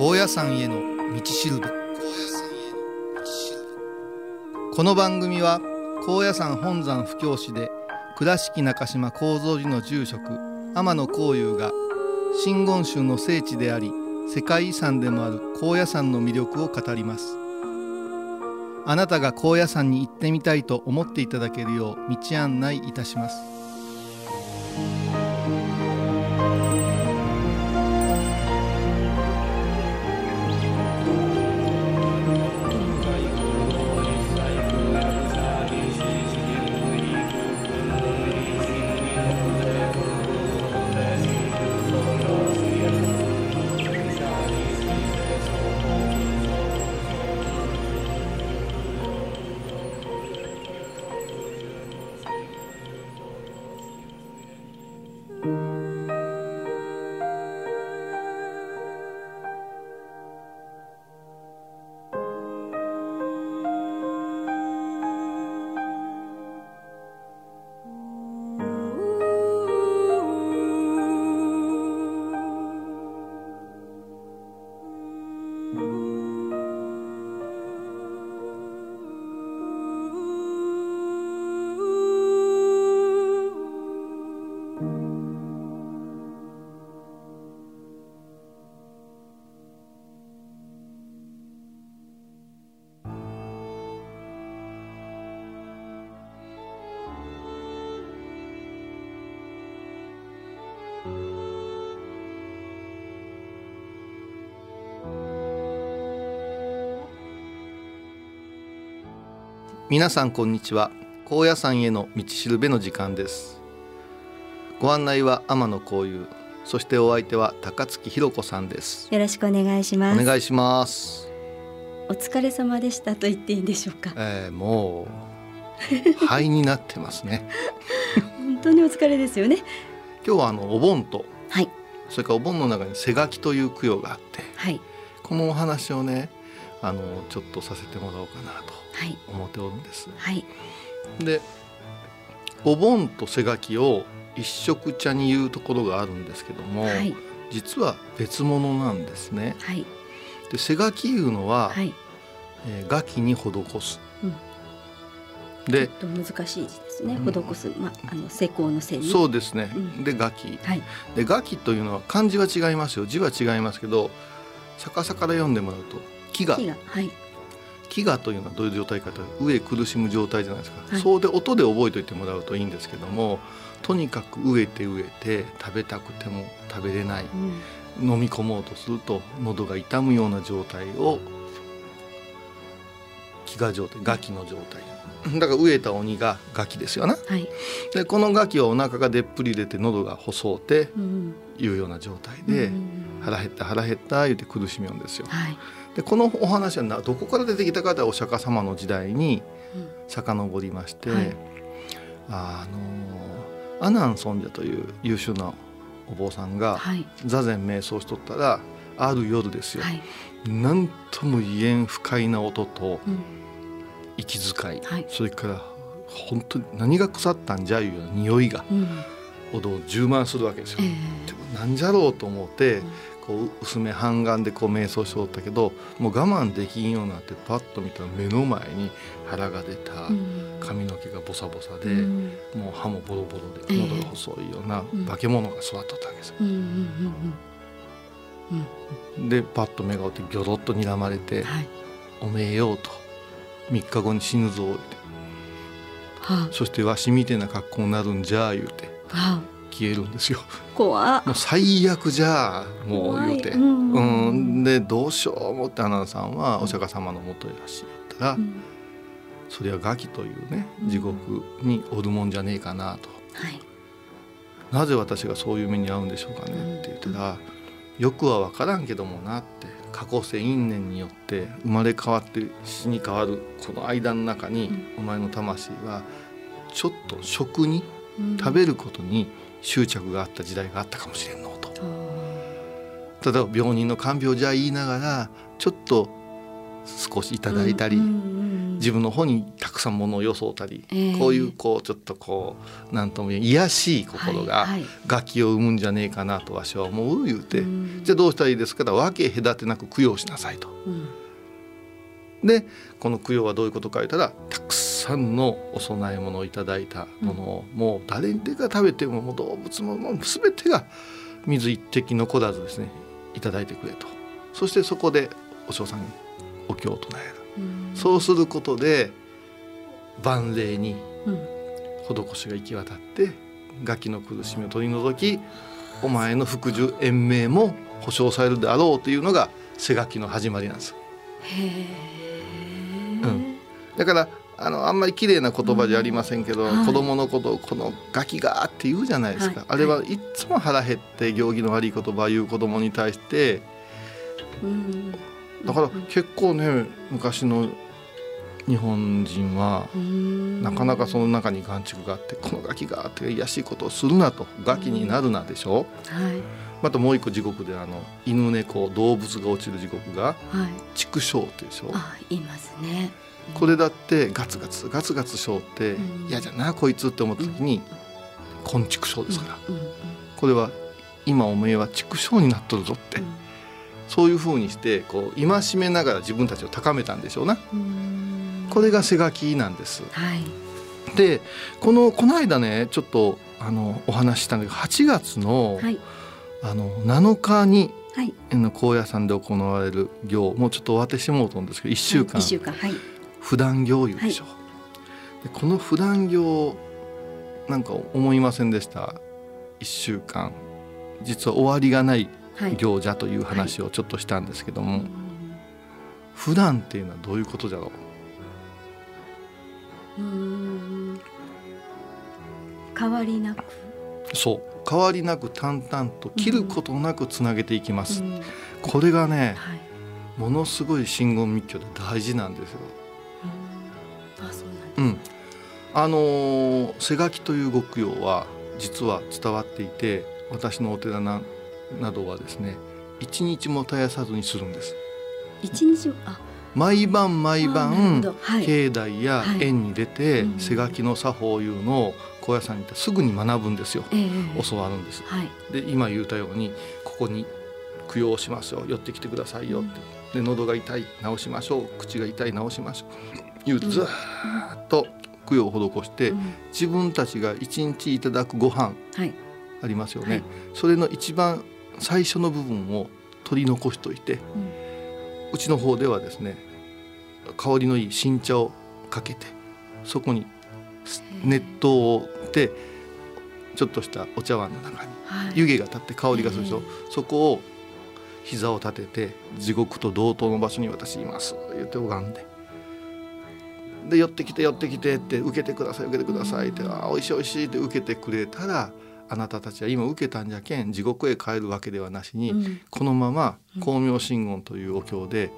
高野山への道しるべこの番組は高野山本山布教師で倉敷中島幸三寺の住職天野幸雄が真言宗の聖地であり世界遺産でもある高野山の魅力を語ります。あなたが高野山に行ってみたいと思っていただけるよう道案内いたします。皆さんこんにちは。高野山への道しるべの時間です。ご案内は天野幸雄。そしてお相手は高槻弘子さんです。よろしくお願いします。お願いします。お疲れ様でしたと言っていいんでしょうか。えー、もう灰になってますね。本当にお疲れですよね。今日はあのお盆とはい。それからお盆の中に背書きという供養があってはい。このお話をねあのちょっとさせてもらおうかなとはい思っておるんです。はい。でお盆と背書きを一色茶に言うところがあるんですけども、はい。実は別物なんですね。はい。で背書きいうのは、はい。えー、書きに施す、うん。でちょっと難しい字ですね。うん。施す。まあの成功のせいに。そうですね、うん。で書き。はい。で書きというのは漢字は違いますよ。字は違いますけど逆さから読んでもらうと木が木がはい飢餓というのはどういう状態かというと飢え苦しむ状態じゃないですか、はい。そうで音で覚えておいてもらうといいんですけどもとにかく飢えて飢えて食べたくても食べれない。うん。飲み込もうとすると喉が痛むような状態を飢餓状態ガキの状態。だから飢えた鬼がガキですよな。はい。でこのガキはお腹がでっぷり出て喉が細うてうんいうような状態で、うん腹減った腹減った言って苦しみよんですよ。はいでこのお話はなどこから出てきたかというとお釈迦様の時代にうん。遡りまして、はい。あの阿南尊者という優秀なお坊さんがはい。座禅瞑想しとったらある夜ですよ、はい。なんとも言えん不快な音とうん。息遣い、はい。それから本当に何が腐ったんじゃいうような匂いがうん。お堂を充満するわけですよ。え。でもなんじゃろうと思ってうんこう薄め半眼でこう瞑想しとったけどもう我慢できんようになってパッと見たら目の前に腹が出た髪の毛がボサボサで、うん。もう歯もボロボロええで喉が細いようなうん。化け物が座っとったわけですよ。でパッと目が合ってギョロッと睨まれてはい「おめえよ」と「3日後に死ぬぞ」言うて。はそしてわしみてえな格好になるんじゃ言うて消えるんですよ。怖っ。もう最悪じゃもう言うて。うん。うん、でどうしよう思って花さんはお釈迦様のもとへ走ったら、うん。それはガキというねうん地獄におるもんじゃねえかなと、はい。なぜ私がそういう目に遭うんでしょうかねって言ったら、よくは分からんけどもなって過去世因縁によって生まれ変わって死に変わるこの間の中に、お前の魂はちょっと食にうん。食べることに執着があった時代があったかもしれんのと。あ例えば病人の看病じゃ言いながらちょっと少しいただいたり、うんうん自分の方にたくさんものを装ったり、えー、こういうこうちょっとこうなんとも言え癒しい心が楽器を生むんじゃねえかなとわしは思う言うて、じゃあどうしたらいいですか？分け隔てなく供養しなさいと。でこの供養はどういうことか言ったらたくさんのお供え物をいただいたものを、もう誰が食べてももう動物ももう全てが水一滴残らずですねいただいてくれと。そしてそこでお嬢さんにお経を唱える、うそうすることで万礼に施しが行き渡って、ガキの苦しみを取り除きお前の福寿延命も保証されるであろうというのが背書きの始まりなんです。うん、だからあのあんまり綺麗な言葉じゃありませんけど、うん。はい、子供のことをこのガキがって言うじゃないですか、はい、あれはいつも腹減って行儀の悪い言葉を言う子供に対して、うん、だから結構ね昔の日本人はなかなかその中に眼蓄があってこのガキがあって癒しいことをするなとガキになるなでしょ、はい、またもう一個地獄であの犬猫動物が落ちる地獄が畜生ってでしょ、あいますねこれだってガツガツガツガツしょうって嫌じゃなこいつって思った時に昆虫症ですから、これは今おめえは畜生になっとるぞって、そういうふうにしてこう戒めながら自分たちを高めたんでしょうな。これが背書きなんです。はい、でこのこの間ねちょっとあのお話ししたんだけど8月の、はい、あの7日に、はい、高野山で行われる行もうちょっと終わってしもうと思うんですけど1週間,、はい、週間はい、普段行いうでしょ、はい、でこの普段行なんか思いませんでした？1週間。実は終わりがない行者という話をちょっとしたんですけども、はい、普段っていうのはどういうことじゃろう？変わりなく。そう。変わりなく淡々と切ることなくつなげていきます、うん、これがね、はい、ものすごい真言密教で大事なんですよ。うん、あのー、背書きというご供養は実は伝わっていて私のお寺ななどはですね一日も絶やさずにするんです。一日あ。毎晩毎晩、はい、境内や園に出て、はい、背書きの作法いうのを高野山に行ってすぐに学ぶんですよ、えー、教わるんです。はい、で今言ったようにここに供養しますよ寄ってきてくださいよって、で喉が痛い治しましょう口が痛い治しましょう言うずっと供養を施して、うん、自分たちが一日いただくご飯、ありますよね、それの一番最初の部分を取り残しといて、うん。うちの方ではですね香りのいい新茶をかけてそこに熱湯をってちょっとしたお茶碗の中に湯気が立って香りがするでしょ。そこを膝を立てて地獄と同等の場所に私います言って拝んでで寄ってきて寄ってきてって受けてください受けてくださいってあおいしいおいしいって受けてくれたらあなたたちは今受けたんじゃけん地獄へ帰るわけではなしに、うん、このまま光明真言というお経で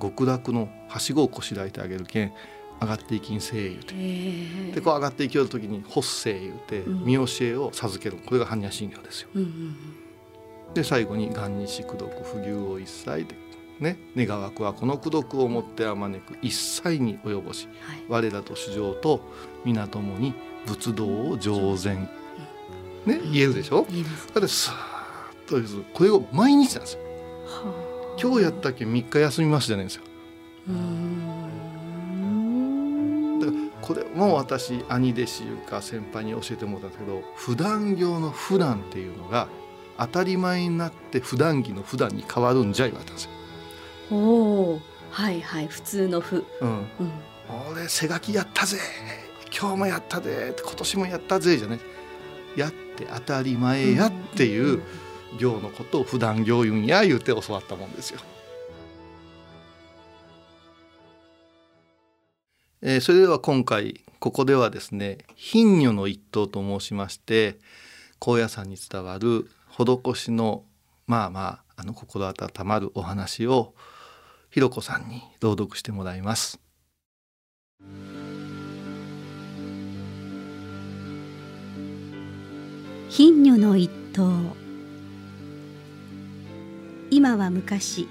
極楽のはしごをこしらえてあげるけん上がっていきんせい言うて。でこう上がっていきよる時に「発生」言うて見教えを授ける。これが般若心経ですよ。うんうんうん、で最後に「願にし功徳不牛を一切で」ね「願わくはこの功徳をもってあまねく一切に及ぼし、はい、我らと主上と皆ともに仏道を上善。ね、言えるでしょ？だってさーっとこれを毎日なんですよ。今日やったっけ3日休みますじゃないですよ。だからこれも私兄弟子いうか先輩に教えてもらったけど普段行の普段っていうのが当たり前になって普段着の普段に変わるんじゃ言われたんですよ。おおはいはい普通の普。うん。うん、俺背書きやったぜ今日もやったぜ今年もやったぜじゃない。やって当たり前やっていう行のことを普段行言や言うて教わったもんですよ。えー、それでは今回ここではですね「貧女の一頭」と申しまして高野山に伝わる施しのまあまああの心温まるお話をひろこさんに朗読してもらいます。貧女の一頭今は昔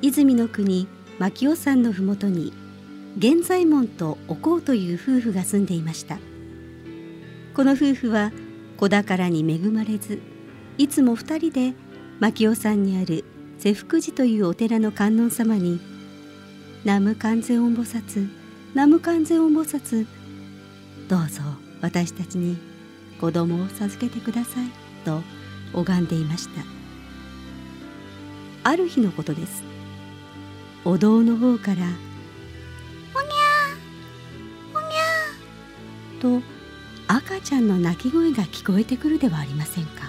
泉の国牧尾山の麓に源左衛門とおこうという夫婦が住んでいましたこの夫婦は子宝に恵まれずいつも二人で牧尾山にある瀬福寺というお寺の観音様に「南無観世音菩薩南無観世音菩薩どうぞ私たちに子供を授けてください」と拝んでいました。ある日のことです。お堂の方から「おにゃーおにゃー」と赤ちゃんの泣き声が聞こえてくるではありませんか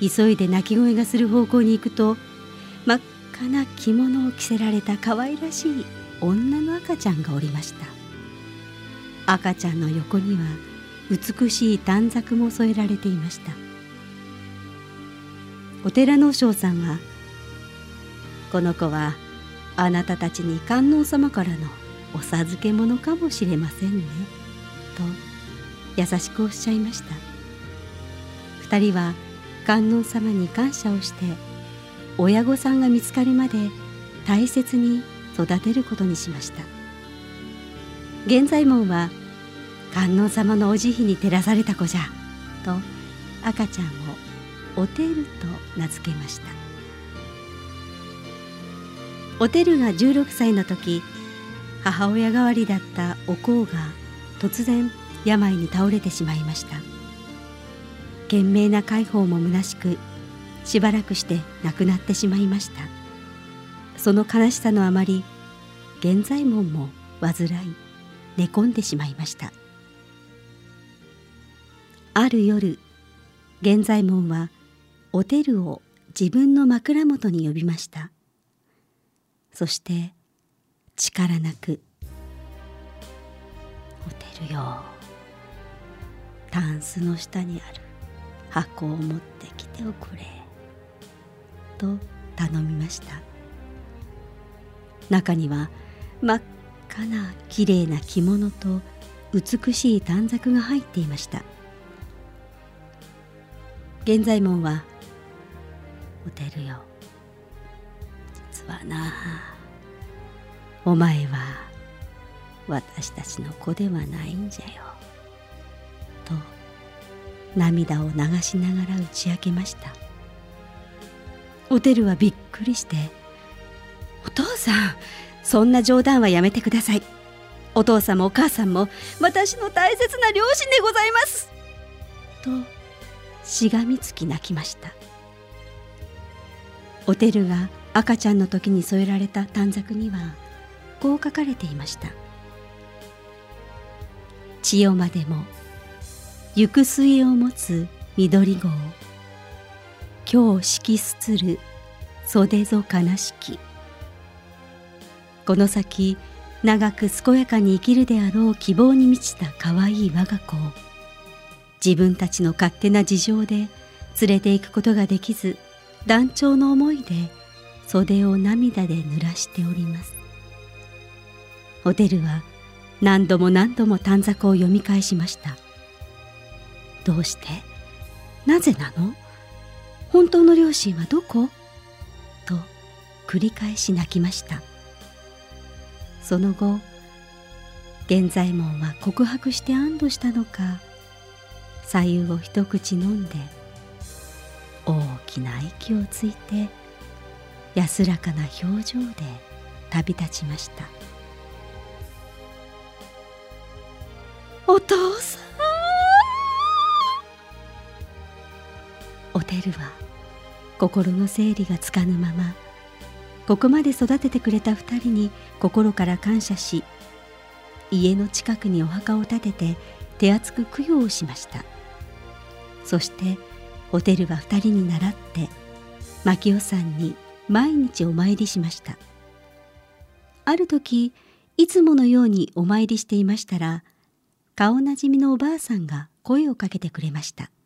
急いで泣き声がする方向に行くと真っ赤な着物を着せられた可愛らしい女の赤ちゃんがおりました。赤ちゃんの横には美しい短冊も添えられていました。お寺の和尚さんは「この子はあなたたちに観音様からのお授け物かもしれませんね」と優しくおっしゃいました。二人は観音様に感謝をして親御さんが見つかるまで大切に育てることにしました。現在門は観音様のお慈悲に照らされた子じゃと赤ちゃんをおてると名付けました。おてるが16歳の時母親代わりだったおこうが突然病に倒れてしまいました。懸命な介抱も虚しくしばらくして亡くなってしまいました。その悲しさのあまり現在門も患い寝込んでしまいました。ある夜現在門はおてるを自分の枕元に呼びました。そして力なく「おてるよタンスの下にある箱を持ってきておくれ」と頼みました。中には真っ赤なきれいな着物と美しい短冊が入っていました。源左衛門は「おてるよ。実はなお前は私たちの子ではないんじゃよ」涙を流しながら打ち明けました。おてるはびっくりして「お父さんそんな冗談はやめてください。お父さんもお母さんも私の大切な両親でございます」としがみつき泣きました。おてるが赤ちゃんの時に添えられた短冊にはこう書かれていました「千代までも行く末を持つ緑号今日色すつる袖ぞ悲しき」この先長く健やかに生きるであろう希望に満ちた可愛いい我が子を自分たちの勝手な事情で連れて行くことができず断腸の思いで袖を涙で濡らしております。おてるは何度も何度も短冊を読み返しました。どうして？なぜなの？本当の両親はどこ？と繰り返し泣きました。その後源左衛門は告白して安堵したのか左右を一口飲んで大きな息をついて安らかな表情で旅立ちました。お父さん！おてるは心の整理がつかぬままここまで育ててくれた二人に心から感謝し家の近くにお墓を建てて手厚く供養をしました。そしておてるは二人に倣って牧尾山に毎日お参りしました。ある時いつものようにお参りしていましたら顔なじみのおばあさんが声をかけてくれました「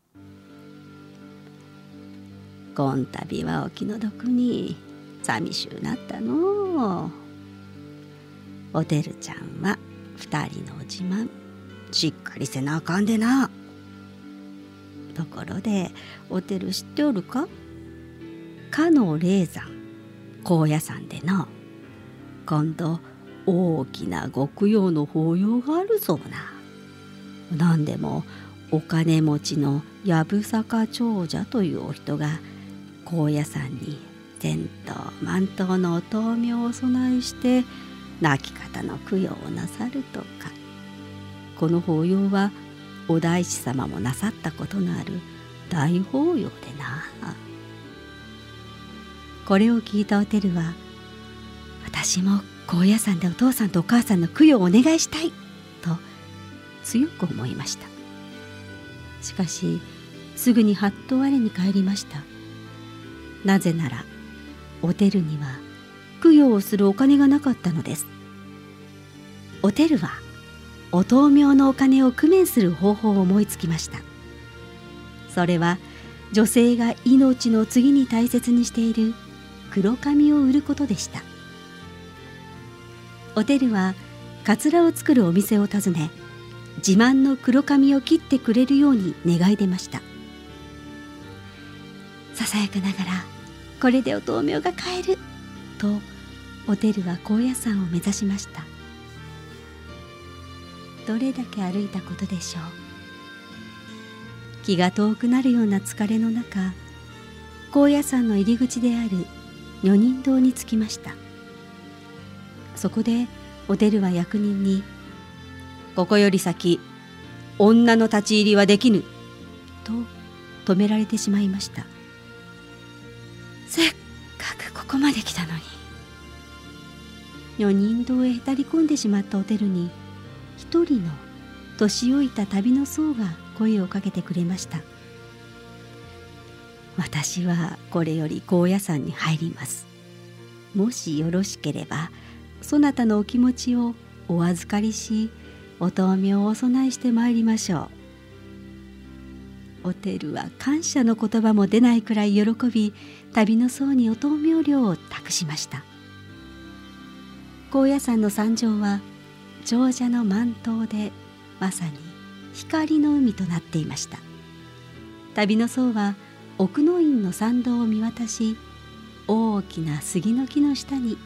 こん度はお気の毒に。寂しゅうなったの。おてるちゃんは二人の自慢。しっかりせなあかんでな。ところでおてる知っておるか？かの霊山高野山でな。今度大きな極用の法要があるそうな。何でもお金持ちの藪坂長者というお人が高野山に千頭万頭のお豆苗を供えして亡き方の供養をなさるとか。この法要はお大師様もなさったことのある大法要でな。これを聞いたおてるは私も高野山でお父さんとお母さんの供養をお願いしたいと強く思いました。しかしすぐにはっと我に返りました。なぜならおてるには供養をするお金がなかったのです。おてるはお豆苗のお金を工面する方法を思いつきました。それは女性が命の次に大切にしている黒髪を売ることでした。おてるはかつらを作るお店を訪ね自慢の黒髪を切ってくれるように願い出ました。ささやかながらこれでお豆苗が買える。とおてるは高野山を目指しました。どれだけ歩いたことでしょう。気が遠くなるような疲れの中高野山の入り口である女人堂に着きました。そこでおてるは役人に「ここより先女の立ち入りはできぬ」と止められてしまいました。せっかくここまで来たのに。女人堂へへたり込んでしまったおてるに一人の年老いた旅の僧が声をかけてくれました。私はこれより高野山に入ります。もしよろしければそなたのお気持ちをお預かりしお豆苗をお供えしてまいりましょう。おてるは感謝の言葉も出ないくらい喜び旅の僧にお豆苗料を託しました。高野山の山上は長者の満頭でまさに光の海となっていました。旅の僧は奥の院の参道を見渡し大きな杉の木の下に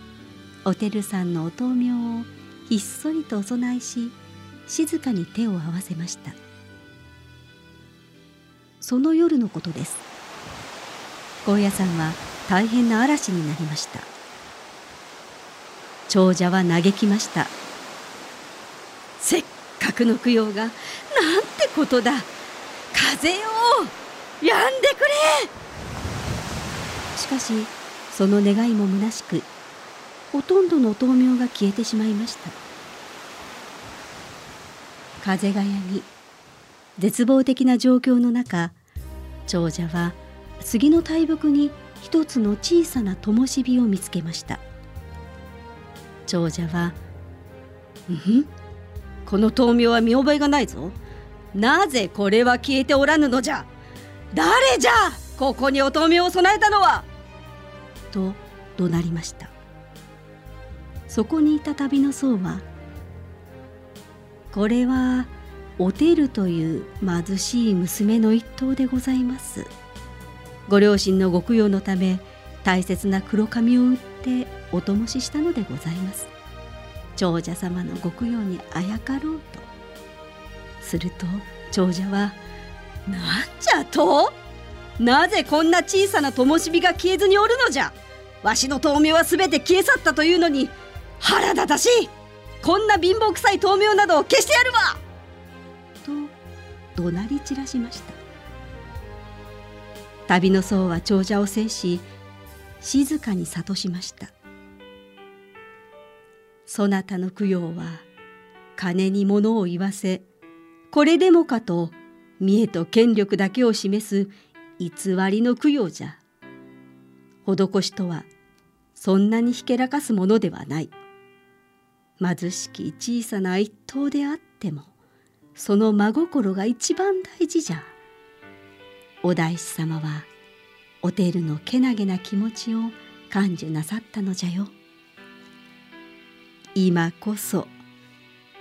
おてるさんのお豆苗をひっそりとお供えし静かに手を合わせました。その夜のことです。高野山は大変な嵐になりました。長者は嘆きました。せっかくの供養がなんてことだ。風よやんでくれ。しかしその願いも虚しくほとんどの豆苗が消えてしまいました。風が止み絶望的な状況の中長者は杉の大木に一つの小さな灯火を見つけました。長者は「ん？この豆苗は見覚えがないぞ。なぜこれは消えておらぬのじゃ？誰じゃ？ここにお豆苗を供えたのは!」と怒鳴りました。そこにいた旅の僧は「これはおてるという貧しい娘の一頭でございます」ご両親のご供養のため大切な黒髪を売ってお灯ししたのでございます。長者様のご供養にあやかろうと。すると長者は「なんじゃと？なぜこんな小さな灯火が消えずにおるのじゃ？わしの豆苗はすべて消え去ったというのに腹立たしい。こんな貧乏くさい豆苗などを消してやるわ!」怒鳴り散らしました。旅の僧は長者を制し静かに諭しました。そなたの供養は金に物を言わせこれでもかと見栄と権力だけを示す偽りの供養じゃ。施しとはそんなにひけらかすものではない。貧しき小さな一頭であっても。その真心が一番大事じゃ。お大師様はおてるのけなげな気持ちを感受なさったのじゃよ。今こそ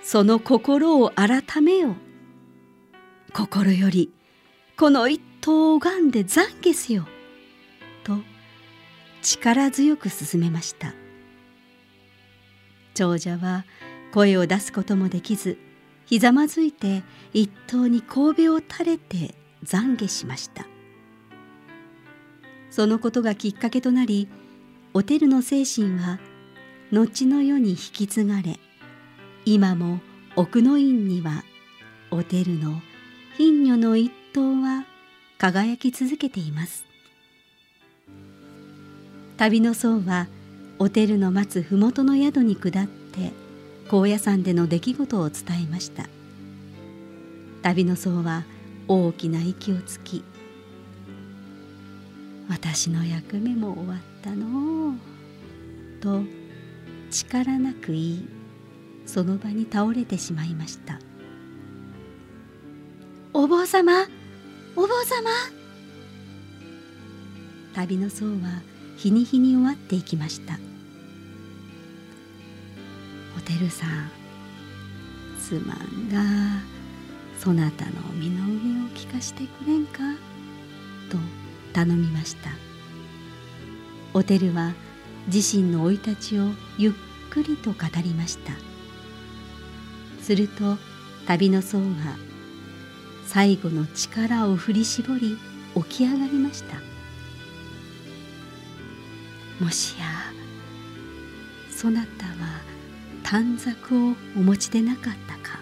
その心を改めよ。心よりこの一頭を拝んで懺悔せよ。と力強く進めました。長者は声を出すこともできずひざまずいて一頭に神戸を垂れて懺悔しました。そのことがきっかけとなりおてるの精神は後の世に引き継がれ今も奥の院にはおてるの貧女の一頭は輝き続けています。旅の僧はおてるの待つ麓の宿に下って高野山での出来事を伝えました。旅の僧は大きな息をつき私の役目も終わったのうと力なく言いその場に倒れてしまいましたお坊様お坊様！旅の僧は日に日に終わっていきました。てるさすまんがそなたの身の上を聞かしてくれんかと頼みました。おてるは自身の生い立ちをゆっくりと語りました。すると旅の僧が最後の力を振り絞り起き上がりました。もしやそなたは短冊をお持ちでなかったか。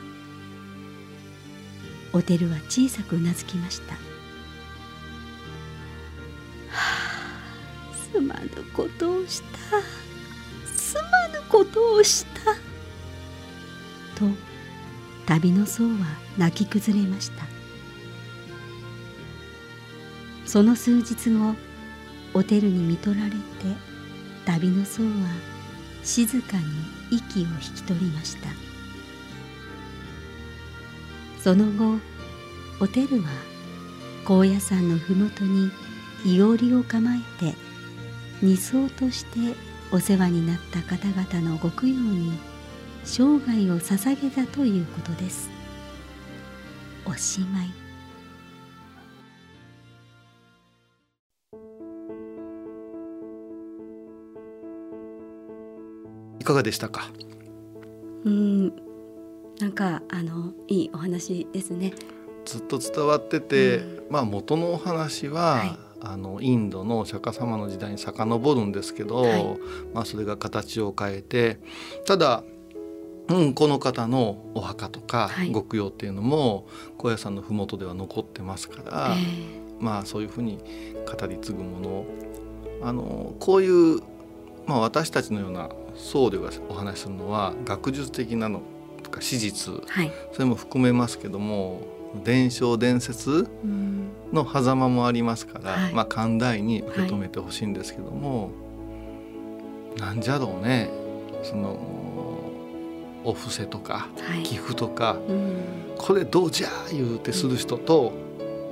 おてるは小さくうなずきました。はあすまぬことをした。すまぬことをした。と旅の僧は泣き崩れました。その数日後おてるに見取られて旅の僧は静かに息を引き取りました。その後おてるは高野山の麓にいおりを構えて二層としてお世話になった方々のご供養に生涯を捧げたということです。おしまい。いかがでしたか？うん。なんかあのいいお話ですね。ずっと伝わってて、うん。まあ元のお話は、はい。あのインドの釈迦様の時代に遡るんですけど、はい。まあ、それが形を変えてただ、うん、この方のお墓とかはい。ご供養っていうのも高野山の麓では残ってますから、え。まあそういうふうに語り継ぐものをあのこういう、まあ、私たちのような僧侶がお話しするのは学術的なのとか史実ーはい。それも含めますけども伝承伝説うん。の狭間もありますから、はい。まあ寛大に受け止めてほしいんですけども、なんじゃろうねそのお布施とかはい。寄付とかうん。これどうじゃ言うてする人と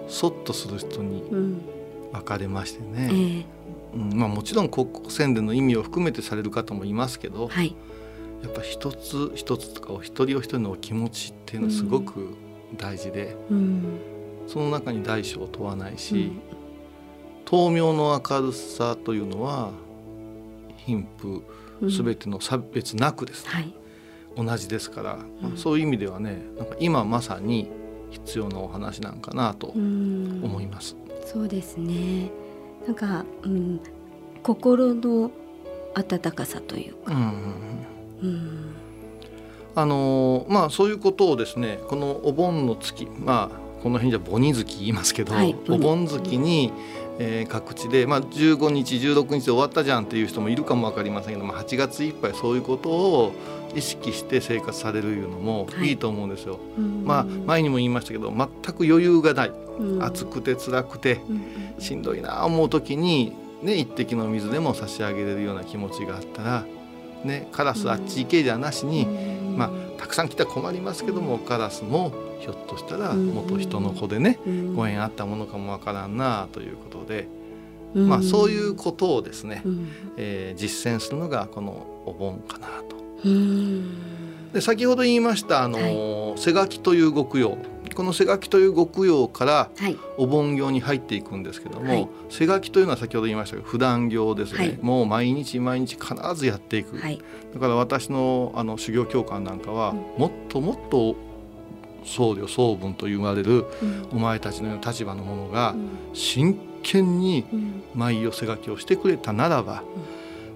そっとする人にうん分かれましてえね、ーうんまあ、もちろん国交宣伝の意味を含めてされる方もいますけど、はい。やっぱ一つ一つとかお一人お一人のお気持ちっていうのはすごく大事で、うん。その中に大小を問わないし、うん。豆苗の明るさというのは貧富うん。すべての差別なくですね、はい。同じですから、そういう意味ではねなんか今まさに必要なお話なんかなとうん。思います。そうですね。なんか、うん、心の温かさというか、うんうんあのーまあそういうことをですねこのお盆の月まあこの辺じゃボニ月言いますけど、はい。お盆月に、えー各地で、まあ、15日16日で終わったじゃんっていう人もいるかも分かりませんけど、まあ、8月いっぱいそういうことを意識して生活されるいうのもはい。いいと思うんですよ。うん。まあ前にも言いましたけど全く余裕がない。うん。暑くて辛くてうんしんどいな思う時に、ね、一滴の水でも差し上げれるような気持ちがあったら、ね、カラスあっち行けじゃなしに、うん。まあたくさん来たら困りますけどもカラスもひょっとしたらうん。元人の子でねうん。ご縁あったものかもわからんなということで、うん。まあそういうことをですね、うん。えー実践するのがこのお盆かなと。うんで先ほど言いましたあの、は背書きというご供養この背書きという極用からはい。お盆行に入っていくんですけども、はい。背書きというのは先ほど言いましたけど普段行ですね、はい。もう毎日毎日必ずやっていく、はい。だから私のあの修行教官なんかは、うん。もっともっと僧侶僧文と言われるうん。お前たちのような立場の者がうん。真剣にうん。毎夜背書きをしてくれたならば、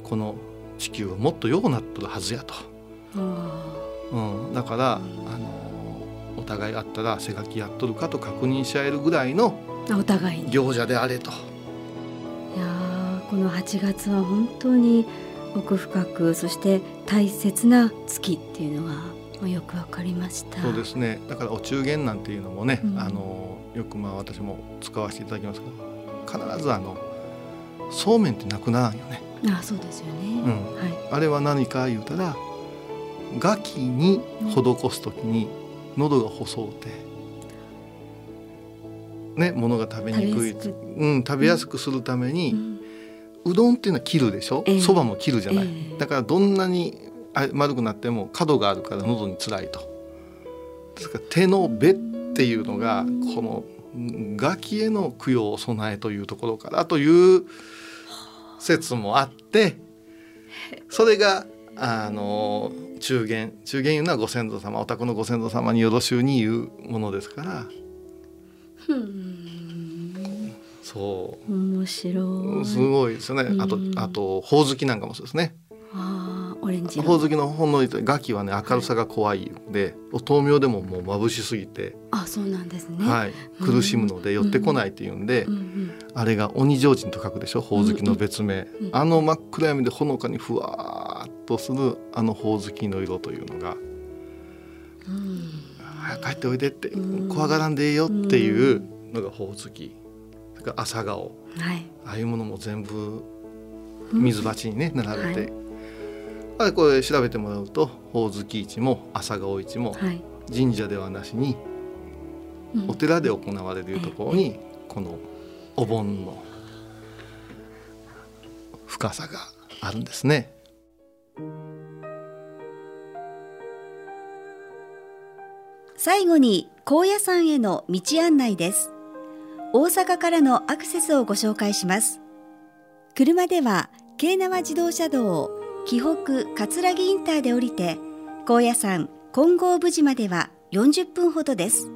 この地球はもっと良くなっとるはずやと、あうん、だから、あのお互いあったら背書きやっとるかと確認し合えるぐらいのお互い行者であれと。やーこの8月は本当に奥深くそして大切な月っていうのがもうよくわかりました。そうですね。だからお中元なんていうのもね、うん。あのよくまあ私も使わせていただきますけど必ずあのそうめんってなくならんよねあそうですよね、んはあれは何か言うたら餓鬼に施す時に喉が細うて、ね物が食べにくいくうん、食べやすくするため、に、うんうどんっていうのは切るでしょええそば、も切るじゃない、ええだからどんなにあ丸くなっても角があるから喉につらいとですから手のべっていうのがこの餓鬼への供養を備えというところからという説もあってそれがあの中元中元いうのはご先祖様お宅のご先祖様によろしゅうに言うものですから。うん。そう。面白い。すごいですよね。あとうん。あとほおずきなんかもそうですね。あーオレンジの。ほおずきのほんのりとガキはね明るさが怖いんで、豆苗でももう眩しすぎて、あそうなんですね、はい。苦しむので寄ってこないっていうんで、うんうん。あれが鬼提灯と書くでしょ。ほおずきの別名、うんあの真っ暗闇でほのかにふわーっとするあのほおずきの色というのが、うん。早く帰っておいでって、うん。怖がらんでいいよっていうのがほおずき。それから朝顔。はい。ああいうものも全部水鉢にね並べて、はいあれこれ調べてもらうとほおずき市も朝顔市もはい、神社ではなしにうん。お寺で行われるところにこのお盆の深さがあるんですね。最後に高野山への道案内です。大阪からのアクセスをご紹介します。車では京奈和自動車道紀北葛城インターで降りて高野山金剛無寺までは40分ほどです。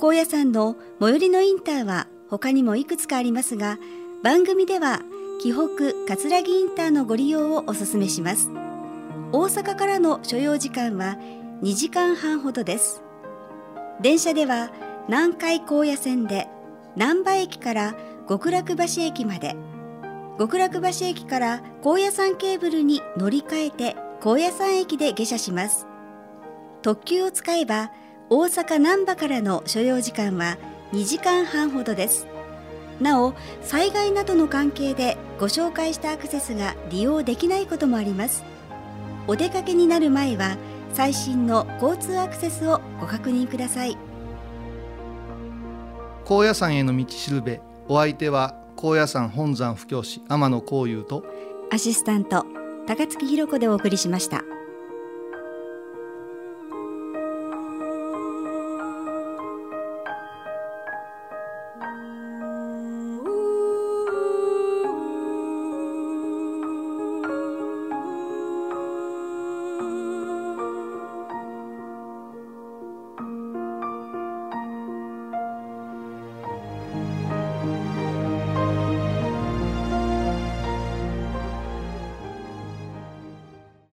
高野山の最寄りのインターは他にもいくつかありますが番組では紀北葛城インターのご利用をお勧めします。大阪からの所要時間は2時間半ほどです。電車では南海高野線で難波駅から極楽橋駅まで極楽橋駅から高野山ケーブルに乗り換えて高野山駅で下車します。特急を使えば大阪難波からの所要時間は2時間半ほどです。なお災害などの関係でご紹介したアクセスが利用できないこともあります。お出かけになる前は最新の交通アクセスをご確認ください。高野山への道しるべお相手は高野山本山布教師天野幸雄とアシスタント高槻ひ子でお送りしました。